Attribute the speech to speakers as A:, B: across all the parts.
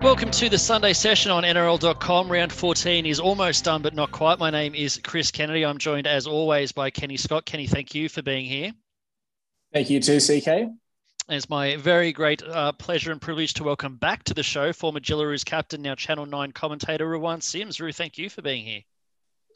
A: Welcome to the Sunday session on NRL.com. Round 14 is almost done, but not quite. My name is Chris Kennedy. I'm joined, as always, by Kenny Scott. Kenny, thank you for being here.
B: Thank you too, CK.
A: It's my very great uh, pleasure and privilege to welcome back to the show former Jillaroos captain, now Channel 9 commentator, Ruan Sims. Ru, thank you for being here.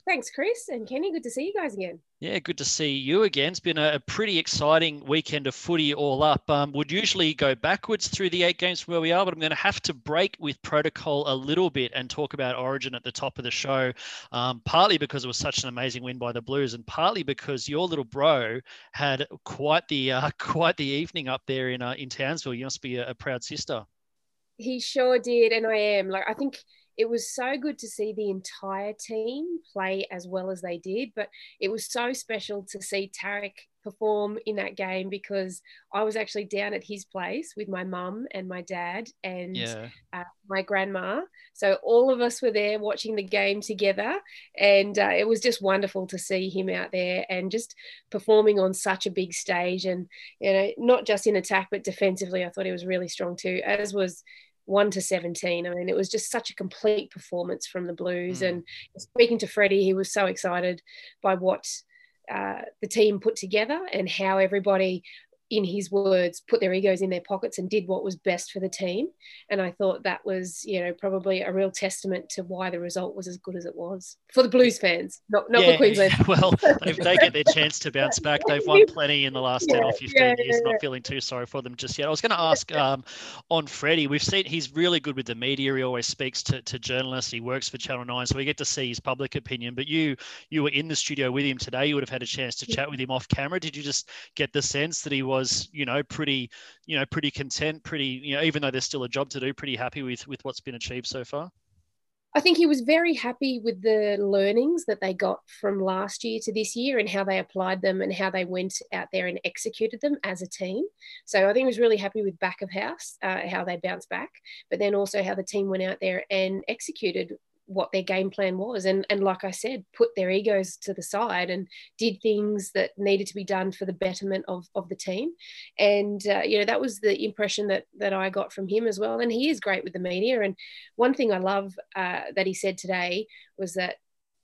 C: Thanks, Chris and Kenny. Good to see you guys again.
A: Yeah, good to see you again. It's been a, pretty exciting weekend of footy all up. Um, would usually go backwards through the eight games from where we are, but I'm going to have to break with protocol a little bit and talk about Origin at the top of the show. Um, partly because it was such an amazing win by the Blues, and partly because your little bro had quite the uh, quite the evening up there in uh, in Townsville. You must be a, a proud sister.
C: He sure did, and I am. Like I think it was so good to see the entire team play as well as they did. But it was so special to see Tariq perform in that game because I was actually down at his place with my mum and my dad and yeah. uh, my grandma. So all of us were there watching the game together, and uh, it was just wonderful to see him out there and just performing on such a big stage. And you know, not just in attack but defensively, I thought he was really strong too, as was 1 to 17. I mean, it was just such a complete performance from the Blues. Mm. And speaking to Freddie, he was so excited by what uh, the team put together and how everybody in his words, put their egos in their pockets and did what was best for the team. And I thought that was, you know, probably a real testament to why the result was as good as it was for the Blues fans, not, not yeah, for Queensland.
A: Well, if they get their chance to bounce back. They've won plenty in the last yeah, 10 or 15 yeah, years. Not feeling too sorry for them just yet. I was going to ask um, on Freddie, we've seen he's really good with the media. He always speaks to, to journalists. He works for Channel 9, so we get to see his public opinion. But you, you were in the studio with him today. You would have had a chance to chat with him off camera. Did you just get the sense that he was, you know, pretty, you know, pretty content, pretty, you know, even though there's still a job to do, pretty happy with with what's been achieved so far?
C: I think he was very happy with the learnings that they got from last year to this year and how they applied them and how they went out there and executed them as a team. So I think he was really happy with back of house, uh, how they bounced back, but then also how the team went out there and executed what their game plan was. And and like i said put their egos to the side and did things that needed to be done for the betterment of of the team. And uh, you know that was the impression that that i got from him as well. And he is great with the media. And one thing i love uh, that he said today was that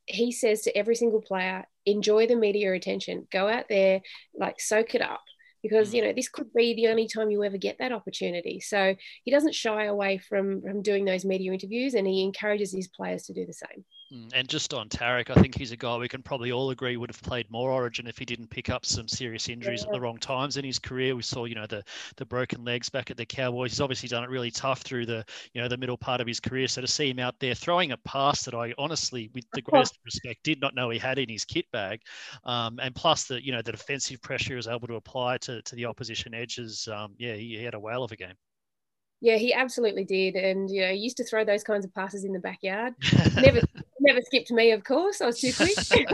C: he says to every single player enjoy the media attention. Go out there like soak it up because you mm. know this could be the only time you ever get that opportunity so he doesn't shy away from from doing those media interviews and he encourages his players to do the same
A: and just on Tariq, I think he's a guy we can probably all agree would have played more Origin if he didn't pick up some serious injuries yeah. at the wrong times in his career. We saw, you know, the the broken legs back at the Cowboys. He's obviously done it really tough through the, you know, the middle part of his career. So to see him out there throwing a pass that I honestly, with the greatest respect, did not know he had in his kit bag, um, and plus the, you know, the defensive pressure he was able to apply to to the opposition edges. Um, yeah, he, he had a whale of a game.
C: Yeah, he absolutely did, and you know, he used to throw those kinds of passes in the backyard. Never, never skipped me, of course. I was too quick.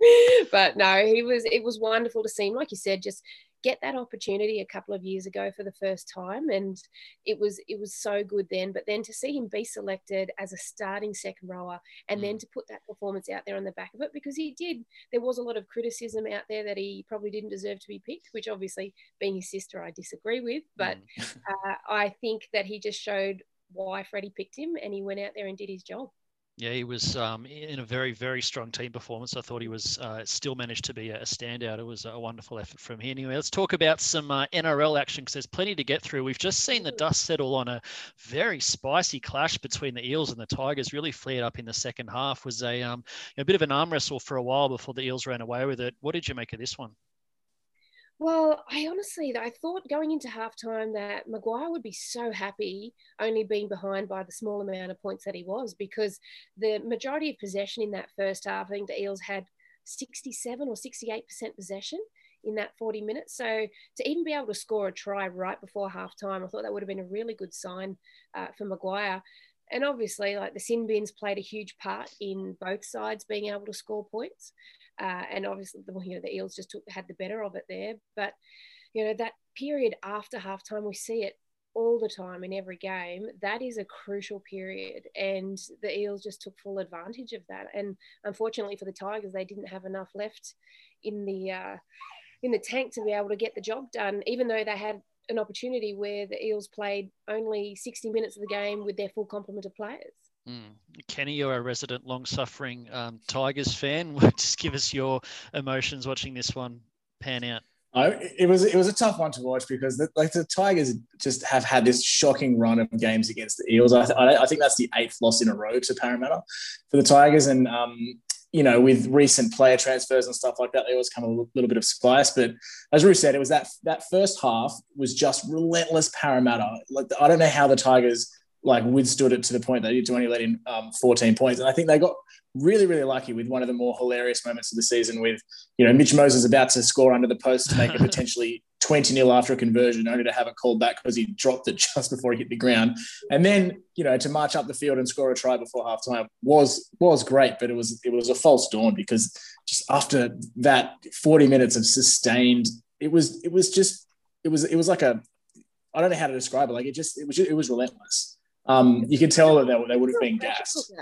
C: but no, he was. It was wonderful to see him, like you said, just get that opportunity a couple of years ago for the first time and it was it was so good then but then to see him be selected as a starting second rower and mm. then to put that performance out there on the back of it because he did there was a lot of criticism out there that he probably didn't deserve to be picked which obviously being his sister I disagree with but mm. uh, I think that he just showed why Freddie picked him and he went out there and did his job
A: yeah, he was um, in a very, very strong team performance. I thought he was uh, still managed to be a standout. It was a wonderful effort from him. Anyway, let's talk about some uh, NRL action because there's plenty to get through. We've just seen the dust settle on a very spicy clash between the Eels and the Tigers. Really flared up in the second half. Was a, um, a bit of an arm wrestle for a while before the Eels ran away with it. What did you make of this one?
C: Well, I honestly, I thought going into halftime that Maguire would be so happy only being behind by the small amount of points that he was because the majority of possession in that first half, I think the Eels had 67 or 68% possession in that 40 minutes. So to even be able to score a try right before halftime, I thought that would have been a really good sign uh, for Maguire. And obviously, like the sin bins played a huge part in both sides being able to score points. Uh, and obviously, the, you know, the Eels just took, had the better of it there. But, you know, that period after halftime, we see it all the time in every game. That is a crucial period. And the Eels just took full advantage of that. And unfortunately for the Tigers, they didn't have enough left in the. Uh, in the tank to be able to get the job done, even though they had an opportunity where the Eels played only 60 minutes of the game with their full complement of players.
A: Mm. Kenny, you're a resident long-suffering um, Tigers fan. Just give us your emotions watching this one pan out.
B: Oh, it was it was a tough one to watch because the, like the Tigers just have had this shocking run of games against the Eels. I, I think that's the eighth loss in a row to Parramatta for the Tigers, and um, you know with recent player transfers and stuff like that, they always come a little bit of spice. But as Ruth said, it was that that first half was just relentless Parramatta. Like I don't know how the Tigers like withstood it to the point that you only let in um, 14 points. And I think they got really, really lucky with one of the more hilarious moments of the season with, you know, Mitch Moses about to score under the post to make it potentially 20 nil after a conversion, only to have it called back because he dropped it just before he hit the ground. And then, you know, to march up the field and score a try before halftime was was great, but it was it was a false dawn because just after that 40 minutes of sustained, it was it was just it was it was like a I don't know how to describe it. Like it just it was it was relentless um, you could tell that they, they would have been gassed.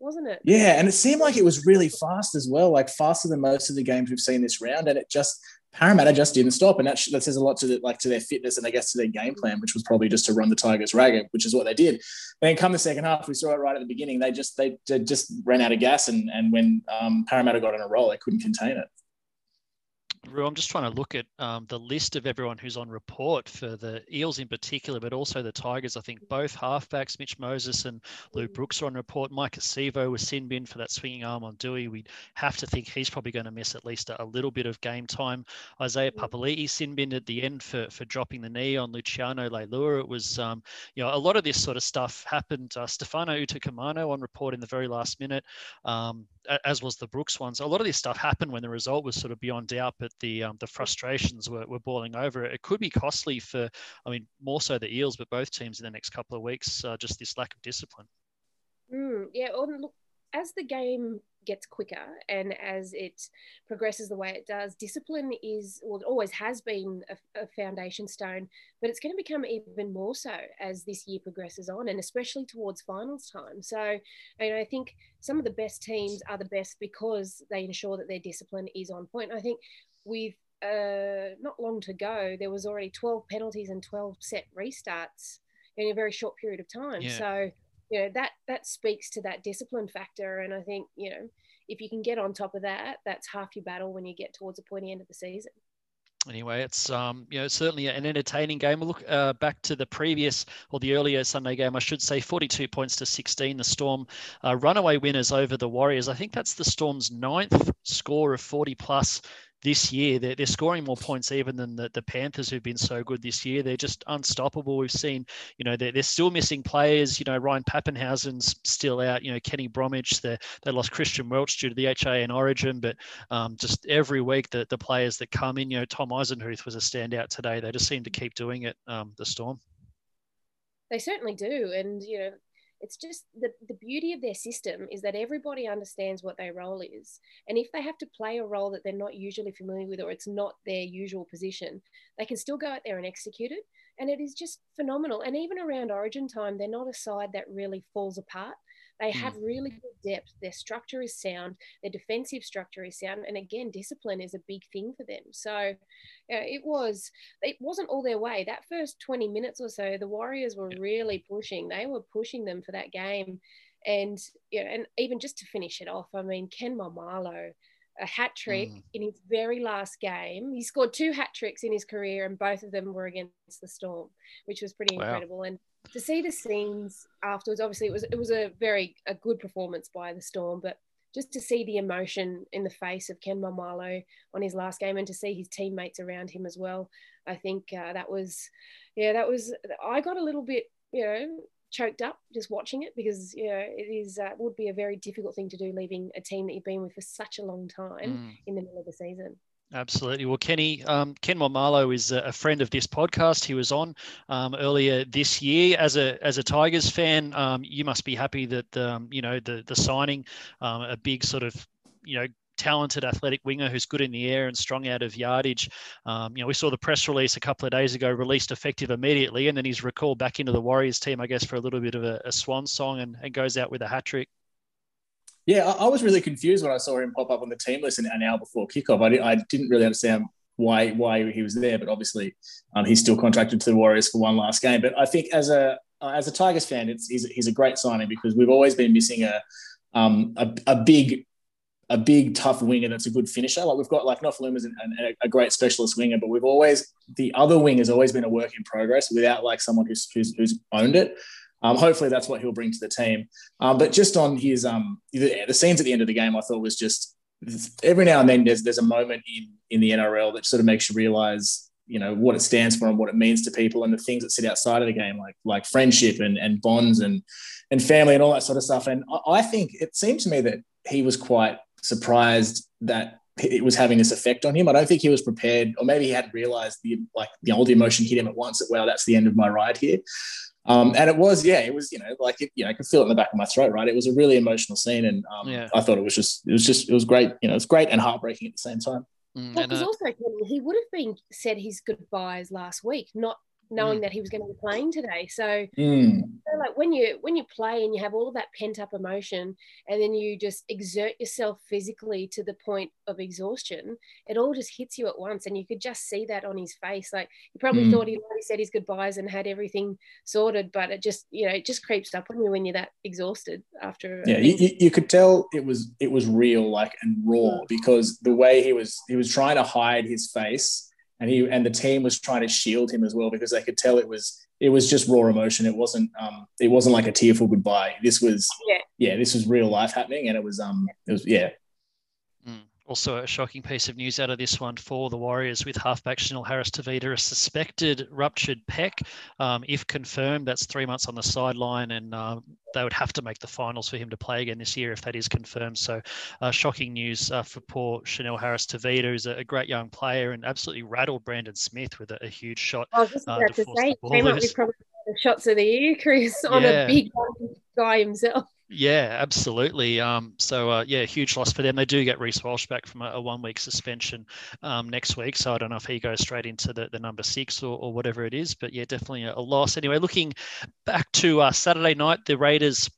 C: Wasn't it?
B: Yeah, and it seemed like it was really fast as well, like faster than most of the games we've seen this round. And it just Parramatta just didn't stop, and that, that says a lot to the, like to their fitness and I guess to their game plan, which was probably just to run the Tigers ragged, which is what they did. Then come the second half, we saw it right at the beginning. They just they, they just ran out of gas, and and when um, Parramatta got on a roll, they couldn't contain it.
A: I'm just trying to look at um, the list of everyone who's on report for the Eels in particular, but also the Tigers. I think both halfbacks, Mitch Moses and Luke Brooks, are on report. Maika Sivo was sin bin for that swinging arm on Dewey. We'd have to think he's probably going to miss at least a, a little bit of game time. Isaiah Papali'i sin bin at the end for, for dropping the knee on Luciano Leilua. It was, um, you know, a lot of this sort of stuff happened. Uh, Stefano Utoikamanu on report in the very last minute. Um, as was the Brooks ones. A lot of this stuff happened when the result was sort of beyond doubt, but the um, the frustrations were, were boiling over. It could be costly for, I mean, more so the Eels, but both teams in the next couple of weeks. Uh, just this lack of discipline.
C: Mm, yeah, look, as the game gets quicker and as it progresses the way it does, discipline is, well, always has been a, a foundation stone, but it's going to become even more so as this year progresses on and especially towards finals time. So, and I think some of the best teams are the best because they ensure that their discipline is on point. I think with uh, not long to go, there was already 12 penalties and 12 set restarts in a very short period of time. Yeah. So, you know that that speaks to that discipline factor. And i think you know if you can get on top of that that's half your battle when you get towards the pointy end of the season.
A: Anyway it's um you know certainly an entertaining game. We'll look uh, back to the previous or the earlier sunday game. I should say 42 points to 16 the storm uh, runaway winners over the warriors. I think that's the storm's ninth score of 40 plus this year. They're, they're scoring more points even than the, the Panthers who've been so good this year. They're just unstoppable. We've seen, you know, they're, they're still missing players. You know, Ryan Papenhuyzen's still out. You know, Kenny Bromwich, they, they lost Christian Welch due to the HIN origin. But um, just every week, the, the players that come in, you know, Tom Eisenhuth was a standout today. They just seem to keep doing it, um, the Storm.
C: They certainly do. And, you know, it's just the, the beauty of their system is that everybody understands what their role is. And if they have to play a role that they're not usually familiar with or it's not their usual position, they can still go out there and execute it. And it is just phenomenal. And even around origin time, they're not a side that really falls apart. They have mm. really good depth. Their structure is sound. Their defensive structure is sound. And again, discipline is a big thing for them. So it was, it wasn't all their way. That first 20 minutes or so, the Warriors were really pushing. They were pushing them for that game. And, you know, and even just to finish it off, I mean, Ken Maumalo, a hat trick mm. in his very last game. He scored two hat tricks in his career, and both of them were against the Storm, which was pretty wow. incredible. And to see the scenes afterwards, obviously it was it was a very a good performance by the Storm, but just to see the emotion in the face of Ken Maumalo on his last game and to see his teammates around him as well, I think uh, that was, yeah, that was. I got a little bit, you know, choked up just watching it because you know it is uh, would be a very difficult thing to do leaving a team that you've been with for such a long time mm. in the middle of the season.
A: Absolutely. Well, Kenny, um, Ken Maumalo is a friend of this podcast. He was on um, earlier this year. As a as a Tigers fan, um, you must be happy that um, you know the the signing, um, a big sort of you know talented athletic winger who's good in the air and strong out of yardage. Um, you know, we saw the press release a couple of days ago, released effective immediately, and then he's recalled back into the Warriors team, I guess, for a little bit of a, a swan song and, and goes out with a hat trick.
B: Yeah, I, was really confused when I saw him pop up on the team list an, hour before kickoff. I, I didn't really understand why why he was there. But obviously, um, he's still contracted to the Warriors for one last game. But I think as a uh, as a Tigers fan, it's he's, he's a great signing because we've always been missing a um, a, a big a big tough winger that's a good finisher. Like we've got like Nofoaluma's and, and a great specialist winger, but we've always the other wing has always been a work in progress without like someone who's who's, who's owned it. Um, hopefully that's what he'll bring to the team. Um, but just on his um, the, the, scenes at the end of the game, I thought was just every now and then there's there's a moment in in the NRL that sort of makes you realize you know what it stands for and what it means to people and the things that sit outside of the game like like friendship and and bonds and and family and all that sort of stuff. And I, I think it seemed to me that he was quite surprised that it was having this effect on him. I don't think he was prepared, or maybe he hadn't realized the like the old emotion hit him at once. That wow, that's the end of my ride here. Um, and it was, yeah, it was, you know, like it, you know, I could feel it in the back of my throat, right? It was a really emotional scene, and um, yeah. I thought it was just, it was just, it was great. You know, it's great and heartbreaking at the same time.
C: Because mm, also he would have been said his goodbyes last week, not knowing mm. that he was going to be playing today. So,
B: mm.
C: so, like when you when you play and you have all of that pent up emotion, and then you just exert yourself physically to the point of exhaustion, it all just hits you at once, and you could just see that on his face. Like he probably mm. thought he already said his goodbyes and had everything sorted, but it just you know it just creeps up on you when you're that exhausted after.
B: Yeah, you, you, could tell it was it was real, like and raw, mm. because the way he was he was trying to hide his face and he and the team was trying to shield him as well because they could tell it was it was just raw emotion. It wasn't um it wasn't like a tearful goodbye. This was
C: yeah,
B: yeah this was real life happening, and it was um it was yeah
A: also, a shocking piece of news out of this one for the Warriors with halfback Chanel Harris Tavita, a suspected ruptured pec. Um, if confirmed, that's three months on the sideline, and um, they would have to make the finals for him to play again this year if that is confirmed. So, uh, shocking news uh, for poor Chanel Harris Tavita, who's a, a, great young player and absolutely rattled Brandon Smith with a, a huge shot.
C: I was just uh, about uh, to, to say, came up with probably the shots of the year, Chris, on yeah. a big guy himself.
A: Yeah, absolutely. Um, so uh, yeah, huge loss for them. They do get Reece Walsh back from a, a one-week suspension um, next week, so I don't know if he goes straight into the, the number six or, or whatever it is. But yeah, definitely a, a loss. Anyway, looking back to uh, Saturday night, the Raiders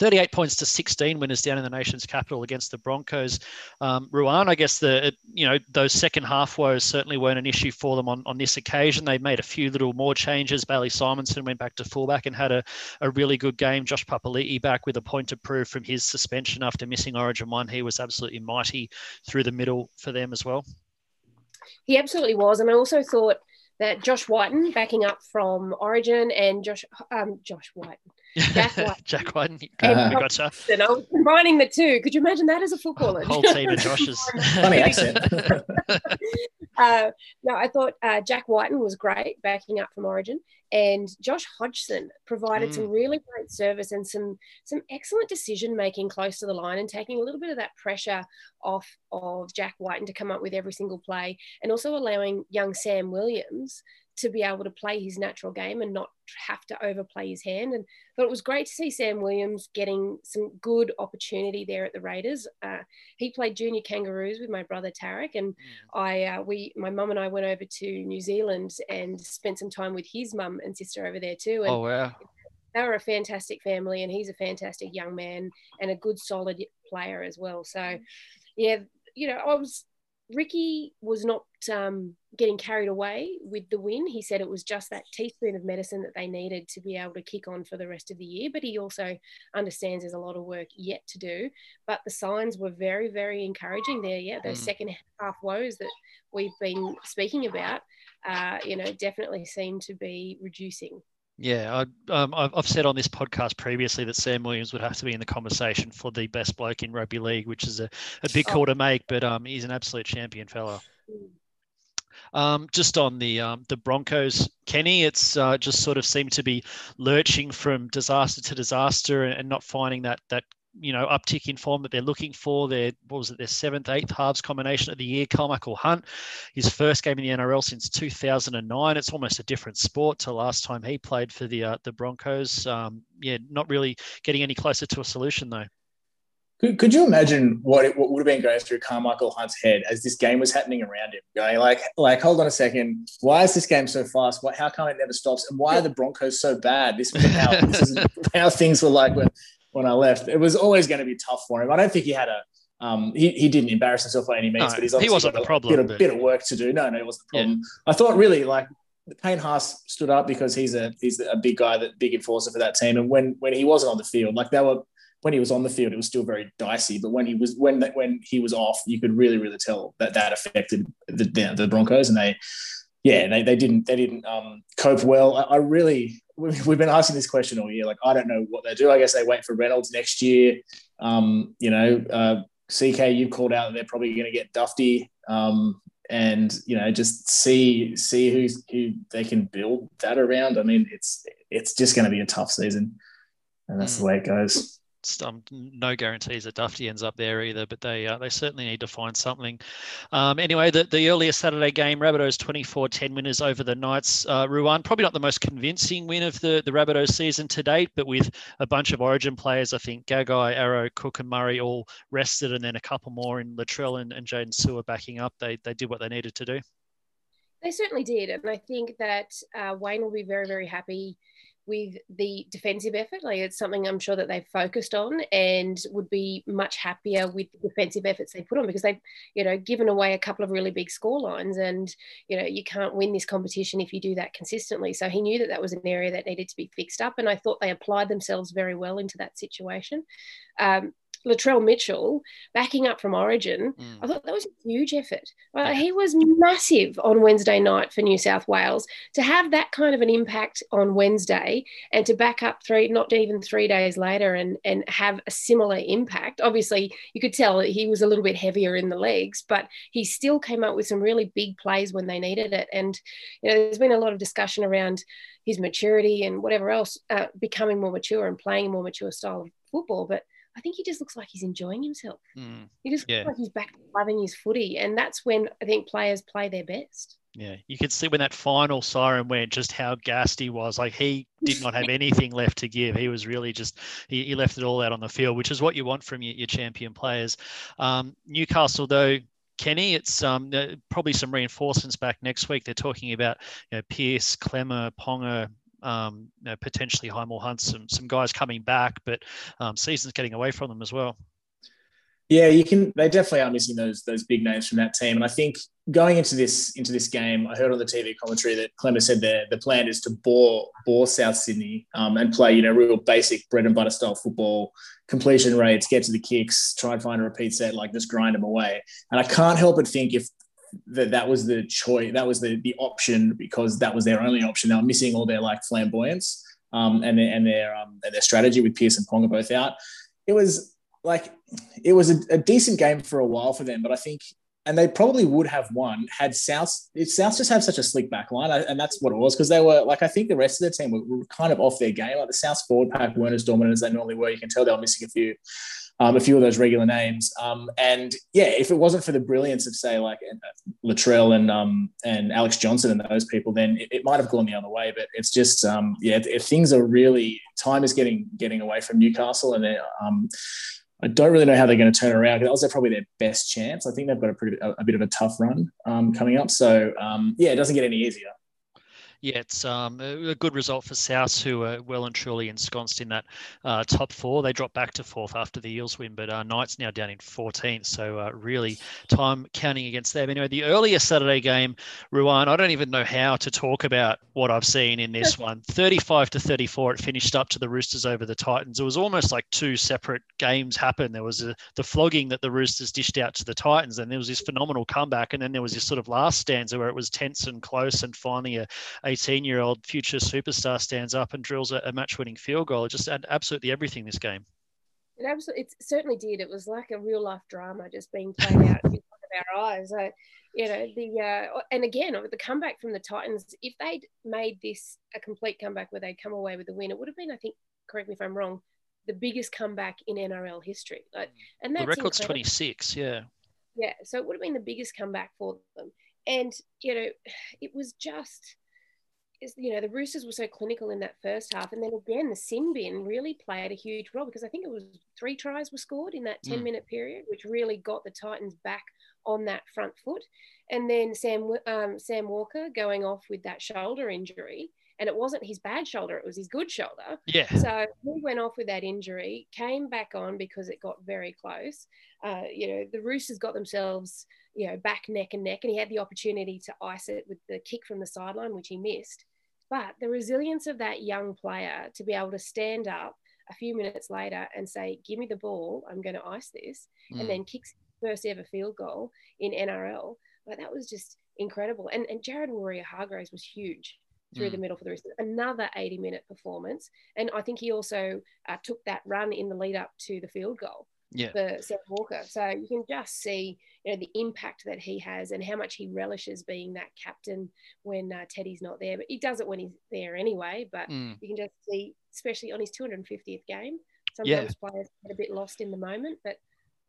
A: 38 points to 16 winners down in the nation's capital against the Broncos. Um, Ruan, I guess the you know those second half woes certainly weren't an issue for them on, on this occasion. They made a few little more changes. Bailey Simonsson went back to fullback and had a, a really good game. Josh Papali'i back with a point to prove from his suspension after missing Origin one. He was absolutely mighty through the middle for them as well.
C: He absolutely was, and I also thought that Josh Wighton backing up from Origin and Josh um, Josh White
A: Jack White. Jack Wighton. Uh, gotcha.
C: And I was combining the two. Could you imagine that as a footballer?
A: Whole team of Josh's.
B: Funny accent.
C: uh, no, I thought uh, Jack Wighton was great backing up from Origin, and Josh Hodgson provided mm. some really great service and some some excellent decision making close to the line and taking a little bit of that pressure off of Jack Wighton to come up with every single play, and also allowing young Sam Williams to be able to play his natural game and not have to overplay his hand. And thought it was great to see Sam Williams getting some good opportunity there at the Raiders. Uh, he played junior Kangaroos with my brother Tariq, and mm. I uh, we my mum and I went over to New Zealand and spent some time with his mum and sister over there too. And
A: oh wow.
C: They were a fantastic family, and he's a fantastic young man and a good, solid player as well. So, yeah, you know, I was Ricky was not um, getting carried away with the win. He said it was just that teaspoon of medicine that they needed to be able to kick on for the rest of the year. But he also understands there's a lot of work yet to do. But the signs were very, very encouraging there. Yeah, those mm. second half woes that we've been speaking about, uh, you know, definitely seem to be reducing.
A: Yeah, I, um, I've said on this podcast previously that Sam Williams would have to be in the conversation for the best bloke in rugby league, which is a, a big call to make, but um, he's an absolute champion fella. Um, just on the um, the Broncos, Kenny, it's uh, just sort of seemed to be lurching from disaster to disaster and, and not finding that that you know uptick in form that they're looking for. Their what was it? Their seventh, eighth halves combination of the year. Carmichael Hunt, his first game in the NRL since 2009. It's almost a different sport to last time he played for the uh, the Broncos. Um, yeah, not really getting any closer to a solution though.
B: Could, could you imagine what it, what would have been going through Carmichael Hunt's head as this game was happening around him? Going like, like, hold on a second, why is this game so fast? What, how come it never stops? And why are the Broncos so bad? This, how, this is how things were like when when I left. It was always going to be tough for him. I don't think he had a Um, he, he didn't embarrass himself by any means,
A: No,
B: but he's
A: he wasn't
B: got
A: the
B: a
A: problem,
B: Bit of, bit of work to do. No, no, it wasn't the problem. I thought really like Payne Haas stood up because he's a he's a big guy, that big enforcer for that team. And when when he wasn't on the field, like they were when he was on the field, it was still very dicey. But when he was when when he was off, you could really really tell that that affected the the, the Broncos, and they yeah they, they didn't they didn't um, cope well. I, I really we've we've been asking this question all year. Like I don't know what they do. I guess they wait for Reynolds next year. Um, you know, uh, CK, you've called out that they're probably going to get Dufty. Um, and you know, just see see who's who they can build that around. I mean, it's it's just going to be a tough season, and that's
A: Mm.
B: the way it goes.
A: Um, no guarantees that Dufty ends up there either, but they uh, they certainly need to find something. Um, anyway, the, the earlier Saturday game, Rabbitohs 24-10 winners over the Knights. Uh, Ruan, probably not the most convincing win of the, the Rabbitohs season to date, but with a bunch of origin players, I think Gagai, Arrow, Cook and Murray all rested and then a couple more in Latrell and, and Jaydn Su'A backing up. They, they did what they needed to do.
C: They certainly did, and I think that uh, Wayne will be very, very happy with the defensive effort. Like it's something I'm sure that they've focused on, and would be much happier with the defensive efforts they put on because they've, you know, given away a couple of really big score lines, and you know you can't win this competition if you do that consistently. So he knew that that was an area that needed to be fixed up, and I thought they applied themselves very well into that situation. Um, Latrell Mitchell backing up from Origin,
A: Mm.
C: I thought that was a huge effort. Uh, he was massive on Wednesday night for New South Wales. To have that kind of an impact on Wednesday and to back up three, not even three days later, and and have a similar impact. Obviously, you could tell that he was a little bit heavier in the legs, but he still came up with some really big plays when they needed it. And you know, there's been a lot of discussion around his maturity and whatever else, uh, becoming more mature and playing a more mature style of football, but. I think he just looks like he's enjoying himself.
A: Mm.
C: He just
A: Yeah.
C: looks like he's back loving his footy, and that's when I think players play their best.
A: Yeah, you could see when that final siren went, just how gassed he was. Like he did not have anything left to give. He was really just he, he left it all out on the field, which is what you want from your, your champion players. Um, Newcastle, though, Kenny, it's um, probably some reinforcements back next week. They're talking about you know, Pearce, Klemmer, Ponga. Um, you know, potentially Heimel Hunt, some some guys coming back, but um, season's getting away from them as well.
B: Yeah, you can. They definitely are missing those those big names from that team. And I think going into this into this game, I heard on the TV commentary that Klemmer said the the plan is to bore bore South Sydney um, and play you know real basic bread and butter style football, completion rates, get to the kicks, try and find a repeat set, like just grind them away. And I can't help but think if that that was the choice, that was the the option because that was their only option. They were missing all their like flamboyance um, and their and their um, and their strategy with Pearce and Ponga both out. It was like it was a, a, decent game for a while for them, but I think, and they probably would have won had South. If South just have such a slick back line, and that's what it was because they were like I think the rest of the team were, were, kind of off their game. Like the South forward pack weren't as dominant as they normally were. You can tell they were missing a few. Um, a few of those regular names, um, and yeah, if it wasn't for the brilliance of say like Latrell and um, and Alex Johnson and those people, then it, it might have gone the other way. But it's just um, yeah, if things are really time is getting getting away from Newcastle, and um, I don't really know how they're going to turn around. Because that was probably their best chance. I think they've got a, pretty, a, a bit of a tough run um, coming up. So yeah, it doesn't get any easier.
A: Yeah, it's um, a good result for South, who are well and truly ensconced in that uh, top four. They dropped back to fourth after the Eels win, but uh, Knights now down in 14th. So uh, really, time counting against them. Anyway, the earlier Saturday game, Ruan, I don't even know how to talk about what I've seen in this one. 35 to 34, it finished up to the Roosters over the Titans. It was almost like two separate games happened. There was a, the flogging that the Roosters dished out to the Titans, and there was this phenomenal comeback, and then there was this sort of last stanza where it was tense and close, and finally a 18 year old future superstar stands up and drills a, a match winning field goal. It just had absolutely everything this game.
C: It absolutely, it certainly did. It was like a real life drama just being played out in front of our eyes. Uh, you know, the, uh, and again, the comeback from the Titans, if they'd made this a complete comeback where they'd come away with the win, it would have been, I think, correct me if I'm wrong, the biggest comeback in NRL history. Like, and that's
A: the record's
C: incredible.
A: 26, yeah.
C: Yeah, so it would have been the biggest comeback for them. And, you know, it was just, you know the Roosters were so clinical in that first half, and then again the sin bin really played a huge role because I think it was three tries were scored in that ten
A: Mm.
C: minute period, which really got the Titans back on that front foot. And then Sam um, Sam Walker going off with that shoulder injury, and it wasn't his bad shoulder; it was his good shoulder.
A: Yeah.
C: So he went off with that injury, came back on because it got very close. Uh, you know, the Roosters got themselves, you know, back neck and neck, and he had the opportunity to ice it with the kick from the sideline, which he missed. But the resilience of that young player to be able to stand up a few minutes later and say, "Give me the ball, I'm going to ice this," mm. and then kicks first ever field goal in NRL but that was just incredible. And, and Jared Waerea-Hargreaves was huge through mm. the middle for the Roosters. Another 80 minute performance. And I think he also uh, took that run in the lead up to the field goal
A: yeah.
C: for Sam Walker. So you can just see you know, the impact that he has and how much he relishes being that captain when uh, Teddy's not there. But he does it when he's there anyway. But mm. you can just see, especially on his 250th game, sometimes yeah. players get a bit lost in the moment. But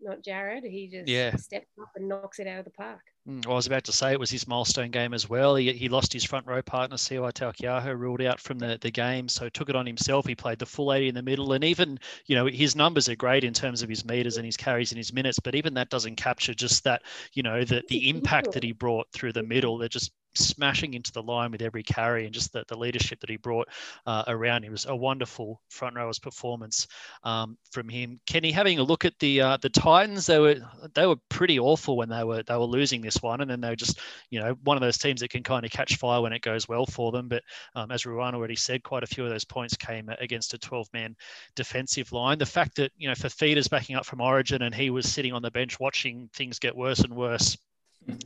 C: not Jared. He just yeah. steps up and knocks it out of the park.
A: Mm, I was about to say it was his milestone game as well. He, he lost his front row partner, Siwa Taukeiaho, ruled out from the, the game. So took it on himself. He played the full 80 in the middle. And even, you know, his numbers are great in terms of his meters and his carries and his minutes. But even that doesn't capture just that, you know, the, the impact that he brought through the middle. They're just smashing into the line with every carry and just the, the leadership that he brought uh, around. It was a wonderful front rowers performance um, from him. Kenny, having a look at the uh, the Titans, they were they were pretty awful when they were they were losing this one, and then they were just you know one of those teams that can kind of catch fire when it goes well for them. But um, as Ruan already said, quite a few of those points came against a 12 man defensive line. The fact that you know Fifita's backing up from Origin and he was sitting on the bench watching things get worse and worse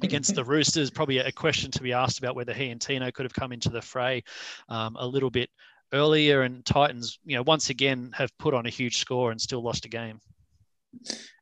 A: against the Roosters. Probably a question to be asked about whether he and Tino could have come into the fray um, a little bit earlier. And Titans, you know, once again have put on a huge score and still lost a game.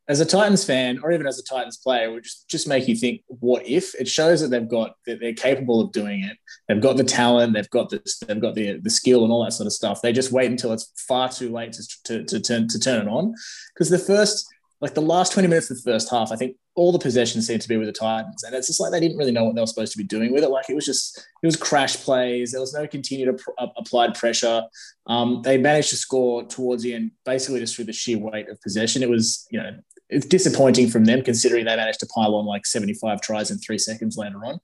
B: As a Titans fan, or even as a Titans player, would just just make you think, what if? It shows that they've got that they're capable of doing it. They've got the talent, they've got the they've got the the skill and all that sort of stuff. They just wait until it's far too late to to, to turn to turn it on. Because the first like the last 20 minutes of the first half, I think all the possessions seemed to be with the Titans. And it's just like they didn't really know what they were supposed to be doing with it. Like it was just, it was crash plays. There was no continued ap- applied pressure. Um, they managed to score towards the end, basically just through the sheer weight of possession. It was, you know, it's disappointing from them considering they managed to pile on like 75 tries in three seconds later on.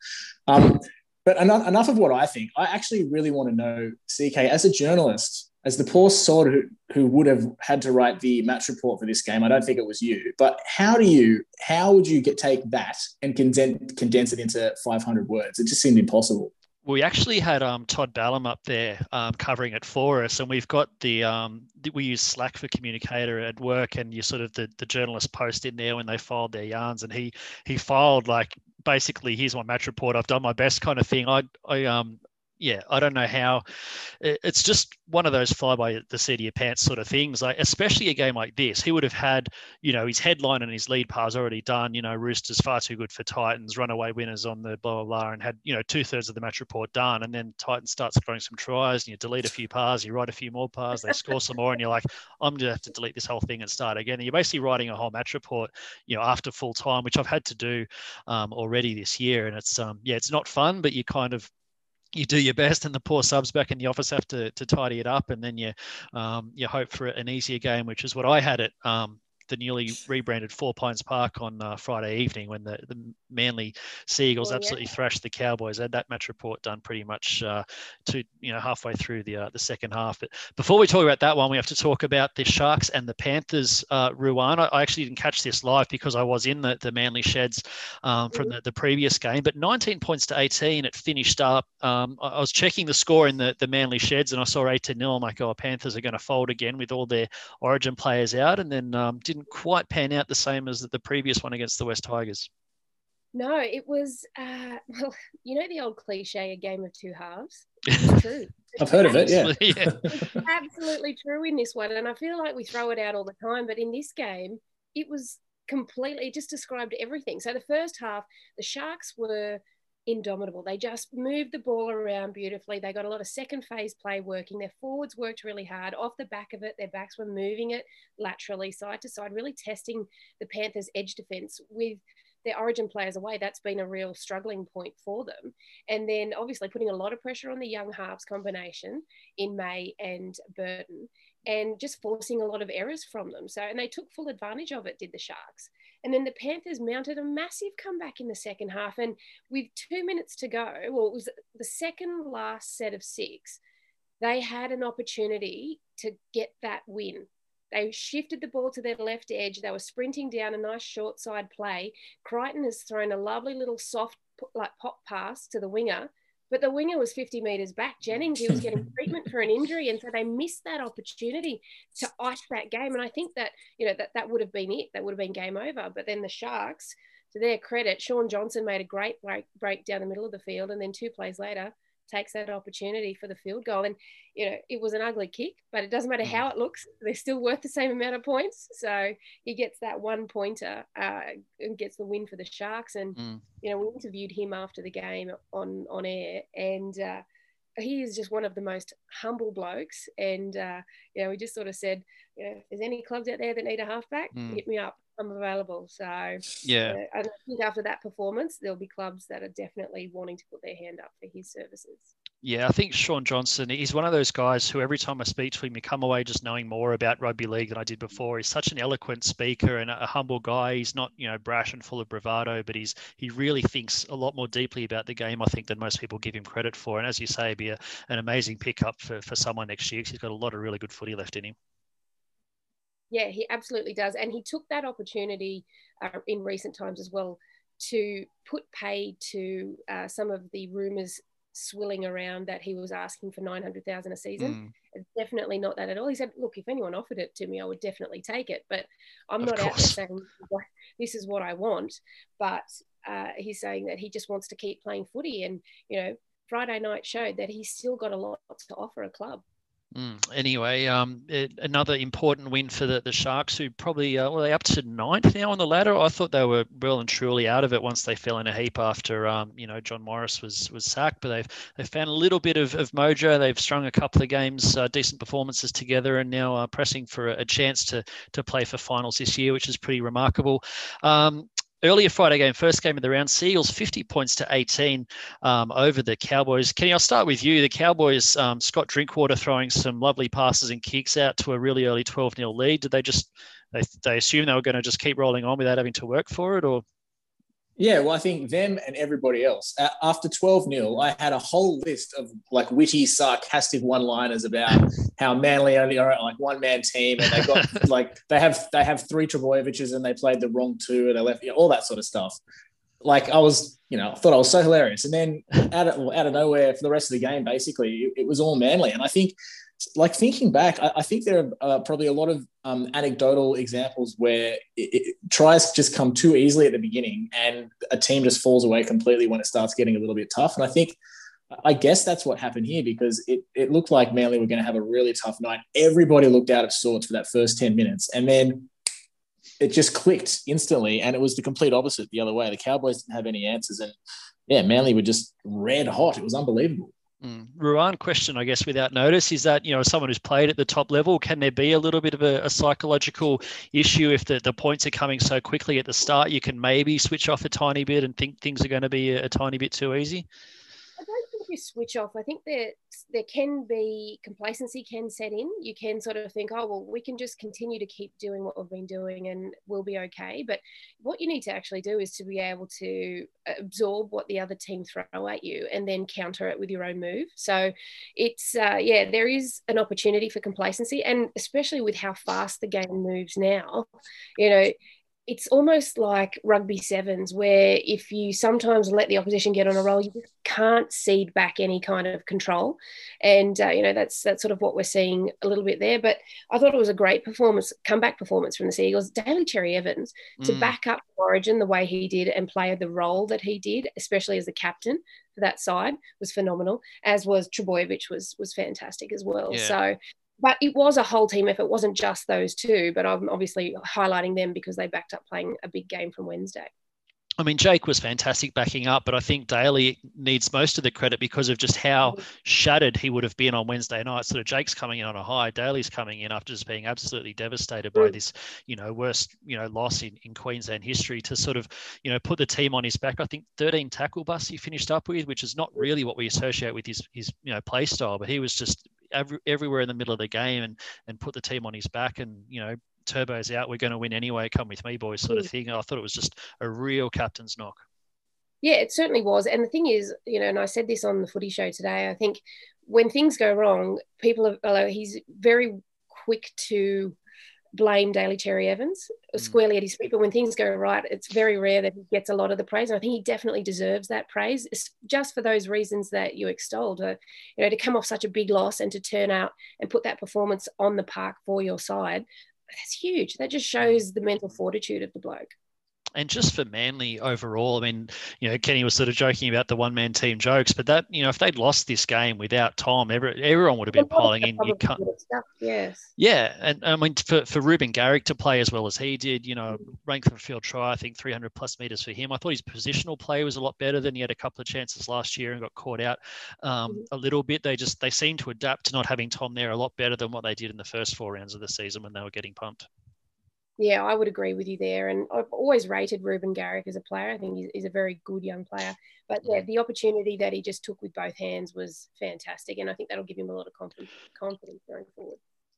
B: Um, but enough, enough of what I think. I actually really want to know, CK, as a journalist, as the poor sort who, who would have had to write the match report for this game, I don't think it was you. But how do you, how would you get take that and condense, condense it into 500 words? It just seemed impossible.
A: We actually had um, Todd Balym up there um, covering it for us, and we've got the, um, we use Slack for communicator at work, and you sort of the, the journalist post in there when they filed their yarns, and he he filed like basically here's my match report. I've done my best kind of thing. I I um yeah, I don't know how. It's just one of those fly by the seat of your pants sort of things. Like especially a game like this, he would have had, you know, his headline and his lead pass already done. You know, Roosters far too good for Titans, runaway winners on the blah blah blah, and had you know two thirds of the match report done. And then Titans start scoring some tries, and you delete a few pars, you write a few more pars, they score some more, and you're like, I'm gonna have to delete this whole thing and start again. And you're basically writing a whole match report, you know, after full time, which I've had to do um, already this year, and it's um yeah, it's not fun, but you kind of you do your best and the poor subs back in the office have to, to tidy it up and then you um, you hope for an easier game which is what I had it um, the newly rebranded Four Pines Park on uh, Friday evening when the, the Manly Seagulls oh, absolutely yeah. thrashed the Cowboys. I had that match report done pretty much uh, to you know halfway through the uh, the second half. But before we talk about that one, we have to talk about the Sharks and the Panthers. Uh, Ruan, I, actually didn't catch this live because I was in the, the Manly sheds um, from mm-hmm. the, the previous game. But 19 points to 18, it finished up. Um, I, I was checking the score in the, the Manly sheds and I saw 8 to 0. I'm like, oh, Panthers are going to fold again with all their Origin players out, and then um, didn't didn't quite pan out the same as the previous one against the West Tigers.
C: No, it was uh, well, you know the old cliche, a game of two halves. It's true.
B: I've heard of it. Yeah,
C: yeah. absolutely true in this one, and I feel like we throw it out all the time, but in this game, it was completely it just described everything. So the first half, the Sharks were indomitable. They just moved the ball around beautifully. They got a lot of second phase play working. Their forwards worked really hard. Off the back of it, their backs were moving it laterally, side to side, really testing the Panthers' edge defense with their origin players away. That's been a real struggling point for them. And then obviously putting a lot of pressure on the young halves combination in May and Burton and just forcing a lot of errors from them. So, and they took full advantage of it, did the Sharks. And then the Panthers mounted a massive comeback in the second half. And with two minutes to go, well, it was the second last set of six, they had an opportunity to get that win. They shifted the ball to their left edge. They were sprinting down a nice short side play. Crichton has thrown a lovely little soft like pop pass to the winger but the winger was 50 metres back. Mm. Jennings, he was getting treatment for an injury. And so they missed that opportunity to ice that game. And I think that, you know, that, that would have been it. That would have been game over. But then the Sharks, to their credit, Shaun Johnson made a great break, break down the middle of the field. And then two plays later, takes that opportunity for the field goal. And, you know, it was an ugly kick, but it doesn't matter mm. how it looks, they're still worth the same amount of points. So he gets that one pointer uh, and gets the win for the Sharks. And, mm. you know, we interviewed him after the game on, on air and, uh, he is just one of the most humble blokes. And, uh, you know, we just sort of said, you know, if there's any clubs out there that need a halfback, mm. hit me up. I'm available. So
A: yeah,
C: uh, I think after that performance, there'll be clubs that are definitely wanting to put their hand up for his services.
A: Yeah, I think Shaun Johnson, he's one of those guys who every time I speak to him, you come away just knowing more about rugby league than I did before. He's such an eloquent speaker and a humble guy. He's not, you know, brash and full of bravado, but he's he really thinks a lot more deeply about the game, I think, than most people give him credit for. And as you say, be a, an amazing pickup for, for someone next year because he's got a lot of really good footy left in him.
C: Yeah, he absolutely does. And he took that opportunity uh, in recent times as well to put pay to uh, some of the rumours swilling around that he was asking for 900,000 a season. Mm. It's definitely not that at all. He said, look, if anyone offered it to me, I would definitely take it. But I'm of not course. out there saying this is what I want. But uh, he's saying that he just wants to keep playing footy. And, you know, Friday night showed that he's still got a lot to offer a club.
A: Mm, anyway, um, it, another important win for the, the Sharks, who probably uh, well, they up to ninth now on the ladder. I thought they were well and truly out of it once they fell in a heap after um, you know John Morris was was sacked. But they've they found a little bit of, of mojo. They've strung a couple of games, uh, decent performances together, and now are pressing for a, a, chance to to play for finals this year, which is pretty remarkable. Um, earlier Friday game, first game of the round, Seagulls 50 points to 18 um, over the Cowboys. Kenny, I'll start with you. The Cowboys, um, Scott Drinkwater throwing some lovely passes and kicks out to a really early 12 0 lead. Did they just, they, they assume they were going to just keep rolling on without having to work for it, or
B: yeah, well, I think them and everybody else. After 12 0, I had a whole list of like witty, sarcastic one liners about how Manly only are like one man team and they got like they have they have three Trbojeviches and they played the wrong two and they left, you know, all that sort of stuff. Like I was, you know, I thought I was so hilarious. And then out of, out of nowhere for the rest of the game, basically, it, was all Manly. And I think like thinking back, I, I think there are uh, probably a lot of um, anecdotal examples where it, it, tries just come too easily at the beginning, and a team just falls away completely when it starts getting a little bit tough. And I think, I guess that's what happened here because it it looked like Manly were going to have a really tough night. Everybody looked out of sorts for that first ten minutes, and then it just clicked instantly, and it was the complete opposite the other way. The Cowboys didn't have any answers, and yeah, Manly were just red hot. It was unbelievable.
A: Mm. Ruan question, I guess, without notice is that, you know, someone who's played at the top level, can there be a little bit of a, a, psychological issue if the, the points are coming so quickly at the start? You can maybe switch off a tiny bit and think things are going to be a, a tiny bit too easy?
C: You switch off, I think that there can be complacency can set in. You can sort of think, oh, well, we can just continue to keep doing what we've been doing and we'll be okay. But what you need to actually do is to be able to absorb what the other team throw at you and then counter it with your own move. So it's, uh, yeah, there is an opportunity for complacency. And especially with how fast the game moves now, you know, it's almost like rugby sevens where if you sometimes let the opposition get on a roll you just can't cede back any kind of control and uh, you know that's that's sort of what we're seeing a little bit there but i thought it was a great performance comeback performance from the seagulls daly cherry evans to mm. back up origin the way he did and play the role that he did especially as the captain for that side was phenomenal as was Trbojevic was was fantastic as well yeah. so but it was a whole team effort. It wasn't just those two, but I'm obviously highlighting them because they backed up playing a big game from Wednesday.
A: I mean, Jake was fantastic backing up, but I think Daly needs most of the credit because of just how mm-hmm. shattered he would have been on Wednesday night. Sort of Jake's coming in on a high, Daly's coming in after just being absolutely devastated by mm. this, you know, worst, you know, loss in, in Queensland history to sort of, you know, put the team on his back. I think 13 tackle busts he finished up with, which is not really what we associate with his, his you know, play style, but he was just every, everywhere in the middle of the game and and put the team on his back and you know turbo's out, we're going to win anyway. Come with me, boys, sort of thing. I thought it was just a real captain's knock.
C: Yeah, it certainly was. And the thing is, you know, and I said this on the footy show today, I think when things go wrong, people are, he's very quick to blame Daly Cherry Evans mm. squarely at his feet. But when things go right, it's very rare that he gets a lot of the praise. And I think he definitely deserves that praise, it's just for those reasons that you extolled. Uh, you know, to come off such a big loss and to turn out and put that performance on the park for your side, that's huge. That just shows the mental fortitude of the bloke
A: and just for Manly overall, I mean, you know, Kenny was sort of joking about the one man team jokes, but that, you know, if they'd lost this game without Tom, every, everyone would have been piling in. You can't,
C: yes.
A: Yeah. And I mean, for, for Reuben Garrick to play as well as he did, you know, rank for field try, I think 300 plus meters for him. I thought his positional play was a lot better than he had a couple of chances last year and got caught out um, mm-hmm. a little bit. They just, they seemed to adapt to not having Tom there a lot better than what they did in the first four rounds of the season when they were getting pumped.
C: Yeah, I would agree with you there. And I've always rated Reuben Garrick as a player. I think he's, he's, a very good young player. But yeah, the opportunity that he just took with both hands was fantastic. And I think that'll give him a lot of confidence, confidence going forward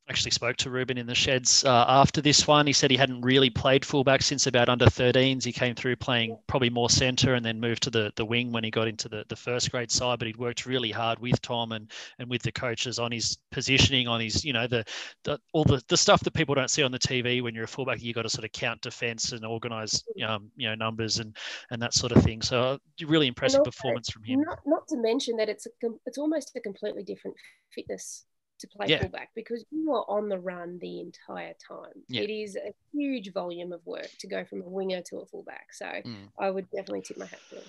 A: actually spoke to Reuben in the sheds uh, after this one. He said he hadn't really played fullback since about under 13s. He came through playing probably more centre and then moved to the, the wing when he got into the, the first grade side. But he'd worked really hard with Tom and, and with the coaches on his positioning, on his, you know, the, the all the, the stuff that people don't see on the TV when you're a fullback. You've got to sort of count defence and organise, um, you know, numbers and, and that sort of thing. So really impressive also, performance from him.
C: Not, not to mention that it's, a, it's almost a completely different fitness to play yeah. fullback because you are on the run the entire time. Yeah. It is a huge volume of work to go from a winger to a fullback. So mm. I would definitely tip my hat to him.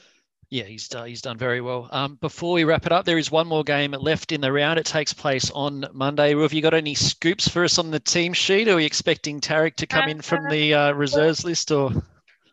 A: Yeah, he's done, he's done very well. Um, before we wrap it up, there is one more game left in the round. It takes place on Monday. Have you got any scoops for us on the team sheet? Are we expecting Tariq to come uh, in from the uh, reserves list or?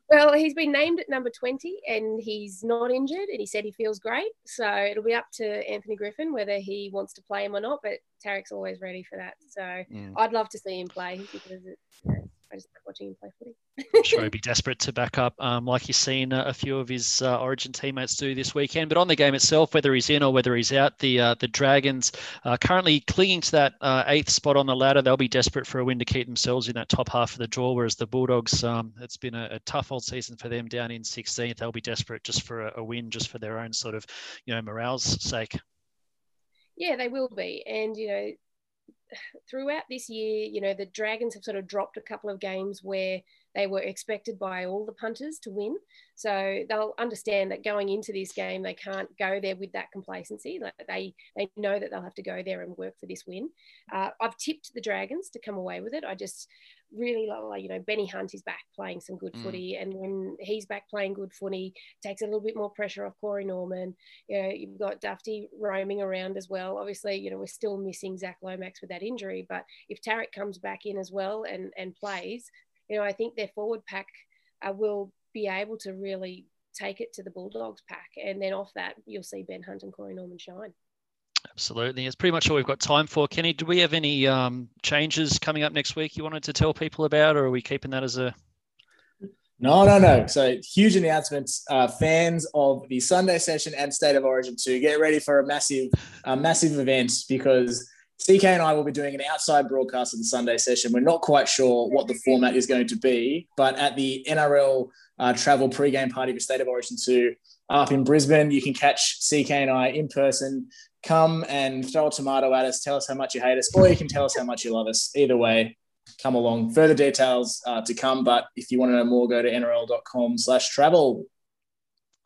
C: Well, he's been named at number 20 and he's not injured and he said he feels great. So it'll be up to Anthony Griffin whether he wants to play him or not. But Tariq's always ready for that. So mm. I'd love to see him play because it's, you know, I just like watching him play footy.
A: I'm sure he'd be desperate to back up, um, like you've seen a, a few of his uh, Origin teammates do this weekend. But on the game itself, whether he's in or whether he's out, the uh, the Dragons are currently clinging to that uh, eighth spot on the ladder. They'll be desperate for a win to keep themselves in that top half of the draw. Whereas the Bulldogs, um, it's been a, a, tough old season for them down in 16th. They'll be desperate just for a, a win, just for their own sort of you know morale's sake.
C: Yeah, they will be, and you know throughout this year, you know, the Dragons have sort of dropped a couple of games where they were expected by all the punters to win. So they'll understand that going into this game, they can't go there with that complacency. Like they they know that they'll have to go there and work for this win. Uh, I've tipped the Dragons to come away with it. I just really like, you know, Benny Hunt is back playing some good mm. footy. And when he's back playing good footy, takes a little bit more pressure off Corey Norman. You know, you've got Dufty roaming around as well. Obviously, you know, we're still missing Zach Lomax with that injury. But if Tariq comes back in as well and, and plays, you know, I think their forward pack uh, will be able to really take it to the Bulldogs pack. And then off that, you'll see Ben Hunt and Corey Norman shine.
A: Absolutely. It's pretty much all we've got time for. Kenny, do we have any um, changes coming up next week you wanted to tell people about, or are we keeping that as a.
B: No, no, no. So huge announcements. Uh, fans of the Sunday session and State of Origin 2, get ready for a massive, massive event because CK and I will be doing an outside broadcast of the Sunday session. We're not quite sure what the format is going to be, but at the NRL uh, travel pre-game party for State of Origin 2 up in Brisbane, you can catch CK and I in person come and throw a tomato at us, tell us how much you hate us, or you can tell us how much you love us. Either way, come along. Further details uh, to come, but if you want to know more, go to nrl.com slash travel.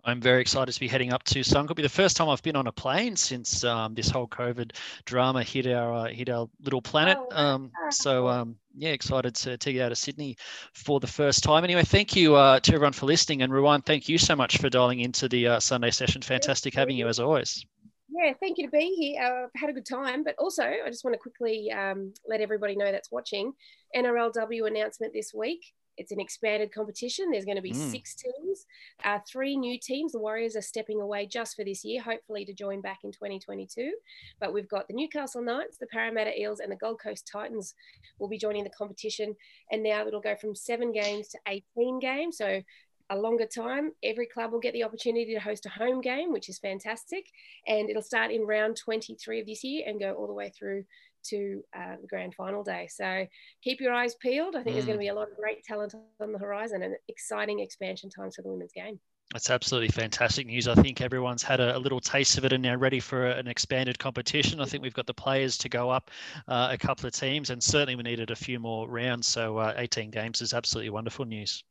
A: I'm very excited to be heading up to Sun. It'll be the first time I've been on a plane since um, this whole COVID drama hit our uh, hit our little planet. Oh, um, so um, yeah, excited to, to get out of Sydney for the first time. Anyway, thank you uh, to everyone for listening, and Ruan, thank you so much for dialing into the uh, Sunday session. Fantastic having you as always.
C: Yeah, thank you to be here. Uh, I've had a good time, but also I just want to quickly um, let everybody know that's watching NRLW announcement this week. It's an expanded competition. There's going to be mm. six teams, uh, three new teams. The Warriors are stepping away just for this year, hopefully to join back in 2022. But we've got the Newcastle Knights, the Parramatta Eels, and the Gold Coast Titans will be joining the competition. And now it'll go from seven games to 18 games. So a longer time. Every club will get the opportunity to host a home game, which is fantastic. And it'll start in round 23 of this year and go all the way through to uh, the grand final day. So keep your eyes peeled. I think mm. there's going to be a lot of great talent on the horizon and exciting expansion times for the women's game.
A: That's absolutely fantastic news. I think everyone's had a, a, little taste of it and now ready for an expanded competition. I think we've got the players to go up uh, a couple of teams, and certainly we needed a few more rounds. So uh, 18 games is absolutely wonderful news.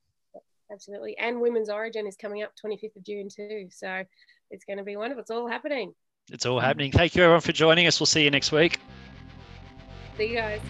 C: Absolutely. And Women's Origin is coming up 25th of June too. So it's going to be wonderful. It's all happening.
A: It's all happening. Thank you everyone for joining us. We'll see you next week.
C: See you guys.